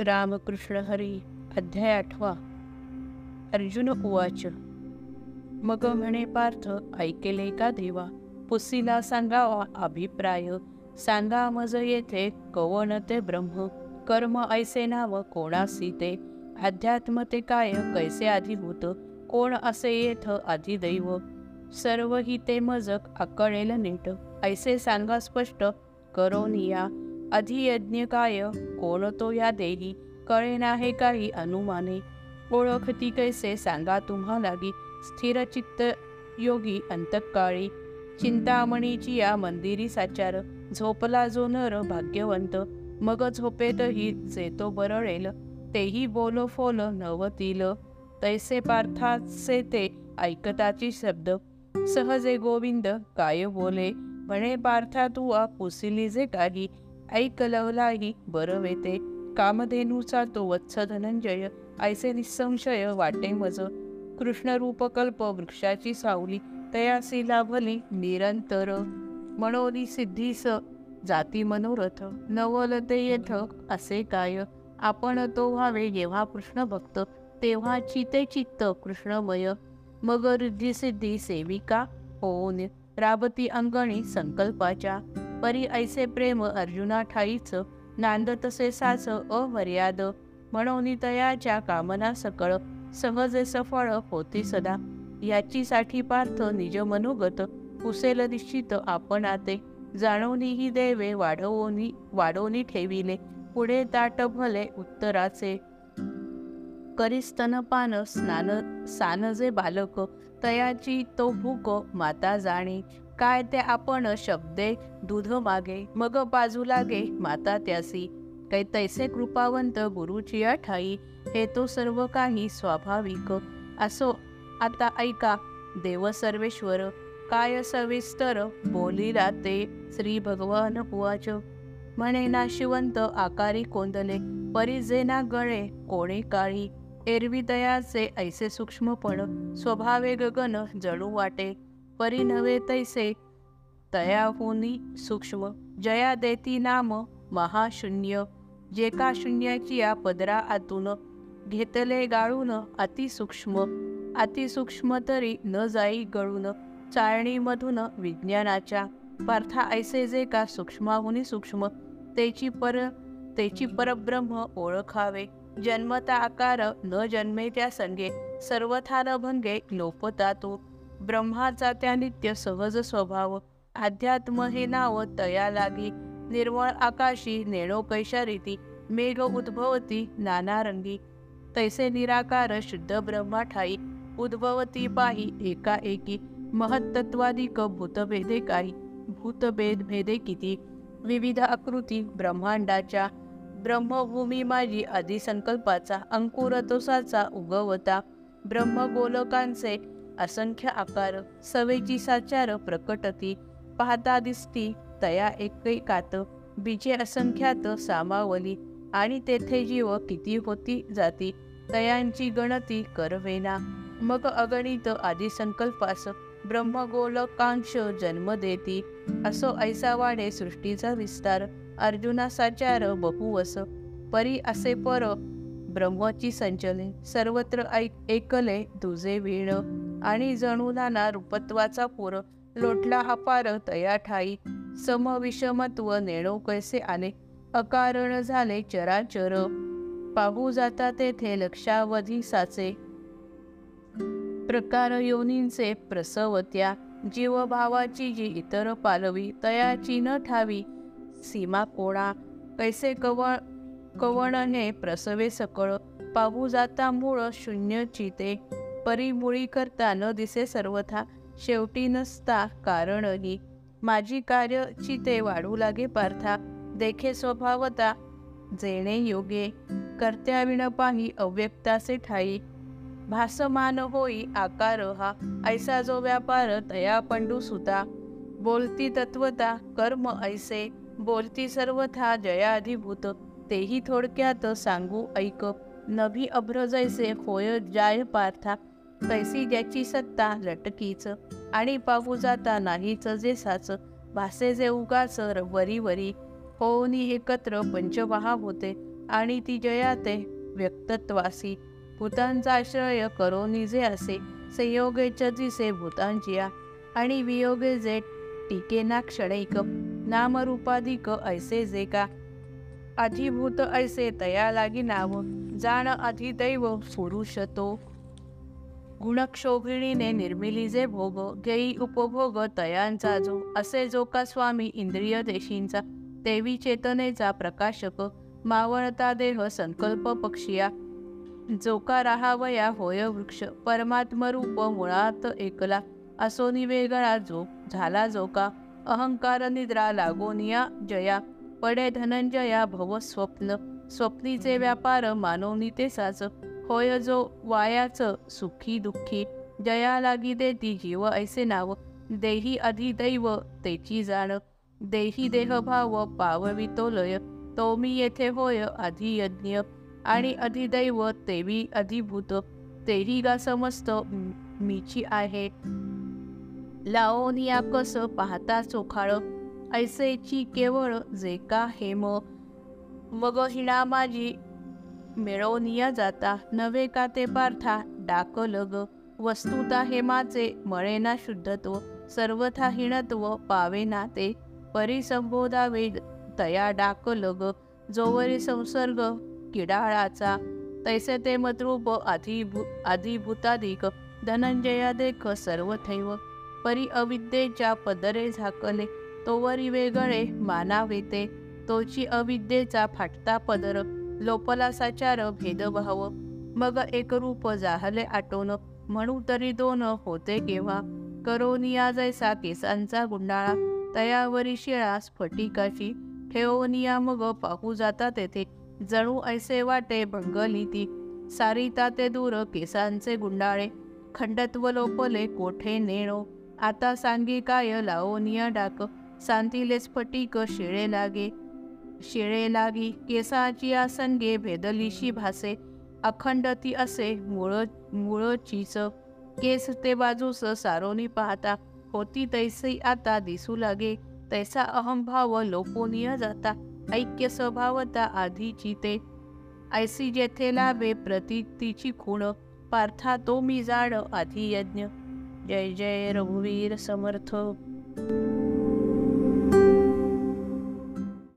रामकृष्ण हरी अध्याय आठवा. अर्जुन उवाच मग म्हणे पार्थ ऐकेले का देवा? पुसीला सांगावा अभिप्राय. सांगा मज येथे कवन ते ब्रह्म? कर्म ऐसे नाव कोणासी ते? अध्यात्म ते काय कैसे आधिभूत कोण असे येथ अधिदैव? सर्व ही ते मजक आकळेल नीट. ऐसे सांगा स्पष्ट करोनिया. अधियज्ञ काय कोणतो या देही कळेना हे काही अनुमाने. ओळखती कैसे सांगा तुम्हाला लागी स्थिरचित्त योगी अंतकाळी. चिंतामणीची या मंदिरी साचार. झोपला जो नर भाग्यवंत. मग झोपेतही जे तो बरळेल तेही बोलो फोल नवतील. तैसे पार्थाचे ते ऐकताची शब्द. सहजे गोविंद काय बोले. म्हणे पार्था तू पुसिली जे काही. ऐकलवलाही बरं वेते. कामधेनूचा तो वत्स धनंजय ऐसे निसंशय वाटे मज. कृष्णरूपकल्प वृक्षाची सावली तयासी लाभली निरंतर. मनोली सिद्धीस जाती मनोरथ नवलते येथ असे काय. आपण तो व्हावे जेव्हा कृष्ण भक्त तेव्हा चिते चित्त कृष्णमय. मग रिद्धी सिद्धी सेविका होऊन राबती अंगणी संकल्पाच्या. परी ऐसे प्रेम अर्जुना ठाईच नांद तसे साच अमर्याद. म्हणून तयाच्या कामना सकळ सहजे सफळ होती सदा. याची साठी पार्थ निज मनोगत कुसेल निश्चित आपण आते जाणवनी ही देवे वाढवोनी वाढवणी ठेविले. पुढे ताट भले उत्तराचे. करी स्तनपान स्नान सानजे बालक. तयाची तो भूक माता जाणे. काय ते आपण शब्दे दूध मागे मग बाजू लागे माता त्यासी. कै तैसे कृपावंत गुरुची ठाई हे तो सर्व काही स्वाभाविक. असो आता ऐका देव सर्वेश्वर काय सविस्तर बोली ते श्री भगवान पुवाच म्हणे ना शिवंत आकारी कोंदले परिजेना गळे कोणे काळी. एरवी दयाचे ऐसे सूक्ष्मपण स्वभावे गगन जळू वाटे. परी नव्हे तैसे. तयाहुनी सूक्ष्म. जया देती नाम महाशून्य. जे का शून्याची या पदरा आतून घेतले गाळून अतिसूक्ष्म अतिसूक्ष्म तरी न जाई गळून. चाळणीमधून विज्ञानाच्या. पार्था ऐसे जे का सूक्ष्माहुनी सूक्ष्म. तेची पर तेची परब्रह्म ओळखावे. जन्मता आकार न जन्मे त्या संगे. सर्वथा न भंगे लोपता तो. ब्रह्माचा त्या नित्य सहज स्वभाव अध्यात्म हे नाव तया लागी निर्मळ आकाशी नेणो कैशारीती मेघ उद्भवती नाना रंगी. तैसे निराकार शुद्ध ब्रह्मा ठाई उद्भवती पाही एका एकी महत्त्वाधिक भूतभेदे काही भूतभेद भेदे किती? विविध आकृती ब्रह्मांडाच्या ब्रह्मभूमी माझी अधिसंकल्पाचा अंकुरतोसाचा उगवता ब्रह्मगोलकांचे असंख्य आकार सवेची साचार प्रकटती पाहता दिसती तया एकैकात बीजे असंख्यात सामावली आणि तेथे जीव किती होती जाती तयांची गणती करवेना. मग अगणित आदी संकल्पास ब्रह्मगोलकांश जन्म देती असो ऐसा वाढे सृष्टीचा विस्तार अर्जुना साचार बहुवस परी असे पर ब्रह्मची संचले सर्वत्र ऐक एकले तुझे वीण. आणि जणू नाना रूपत्वाचा पोर लोटला अपार तया ठाई समविषमत्व नेणो कैसे आले अकारण झाले चराचर. पाहू जाता तेथे लक्षावधी साचे. प्रकार योनींचे प्रसवत्या जीवभावाची जी इतर पालवी तयाची न ठावी. सीमा कोणा? कैसे कवळ कवणने प्रसवे सकळ? पाहू जाता मूळ शून्य चिते. परिमुळी करता न दिसे सर्वथा शेवटी नसता कारणही माझी कार्य चिते वाढू लागे पार्था देखे स्वभावता जेणे योगे. कर्त्याविण पाही अव्यक्तासे ठाई. भासमान होई आकार हा ऐसा जो व्यापार तया पंडू सुता. बोलती तत्वता कर्म ऐसे बोलती सर्वथा जयाधिभूत. तेही थोडक्यात सांगू ऐक नभी अभ्र जैसे होय जाय पार्था. तैसी ज्याची सत्ता लटकीच आणि पाहू जाता नाहीच जे साच भासे जे उगाच वरी वरी होऊनी एकत्र पंचमहा होते आणि ती जया ते व्यक्तत्वासी. भूतांचा आश्रय करोनी जे असे संयोगेच दिसे भूतांचिया आणि वियोगे जे टीकेना क्षणैक नामरूपाधिक ऐसे जे का. अधिभूत ऐसे तया लागी नाव जाण अधिदैव पुरुष तो गुणक्षोभिणीने निर्मिली जे भोग घेई उपभोग तयांचा जो असे जो का स्वामी इंद्रिय देशींचा देवी चेतनेचा प्रकाशक मावळता देह संकल्प पक्षिया. जो का राहावया होय वृक्ष परमात्मरूप मुळात एकला असो निवेगळा जो झाला जो का अहंकार निद्रा लागोनिया जया पडे धनंजया भव स्वप्न स्वप्नीचे व्यापार मानवनी ते साच होय जो वायाच सुखी दुःखी जया लागी देती जीव ऐसे नाव देही अधिदैव तेची जाण. देही देहभाव पाववितो लय तो मी येथे होय अधियज्ञ आणि अधिदैव तेवी अधिभूत तेही गा समस्त मीची आहे. लाओनिया कस पाहता चोखाळ ऐसेची केवळ जे का हेम. मग हिणा माझी मिळवनिया जाता. नवे का ते पार्था? डाक लग. वस्तुता हेमाचे मळेना शुद्धत्व. सर्वथा हिणत्व पावेना ते. परिसंबोधावे तया डाक लग. जोवरी संसर्ग किडाळाचा. तैसे ते मतरूप अधिभू अधिभूताधिक. धनंजया देख सर्वथैव. परी अविद्येच्या पदरे झाकले. तोवरी वेगळे मानावे ते. तोची अविद्येचा फाटता पदर. लोपलासाचार भेद भेदभाव मग एक रूप जाहले आटोन म्हणू तरी दोन होते केव्हा. करोनिया जैसा केसांचा गुंडाळा तयावरी शिळा स्फटिकाची ठेवनिया मग पाहू जाता तेथे. जणू ऐसे वाटे भंगली ती सारिता ते दूर केसांचे गुंडाळे. खंडत्व लोपले कोठे नेणो. आता सांगी काय लावनिया डाक. सांतीले स्फटिक शिळे लागे. शिळे लागी केसाची आसंगे भेदलीशी भासे अखंड ती असे मुळ मुळचीच केस ते बाजूस सारोनी पाहता होती तैसी आता दिसू लागे तैसा अहंभाव लोपोनिय जाता ऐक्य स्वभावता आधीची ते ऐसी जेथे लाभे प्रतीतीची खूण पार्था तो मी जाड आधी यज्ञ. जय जय रघुवीर समर्थ.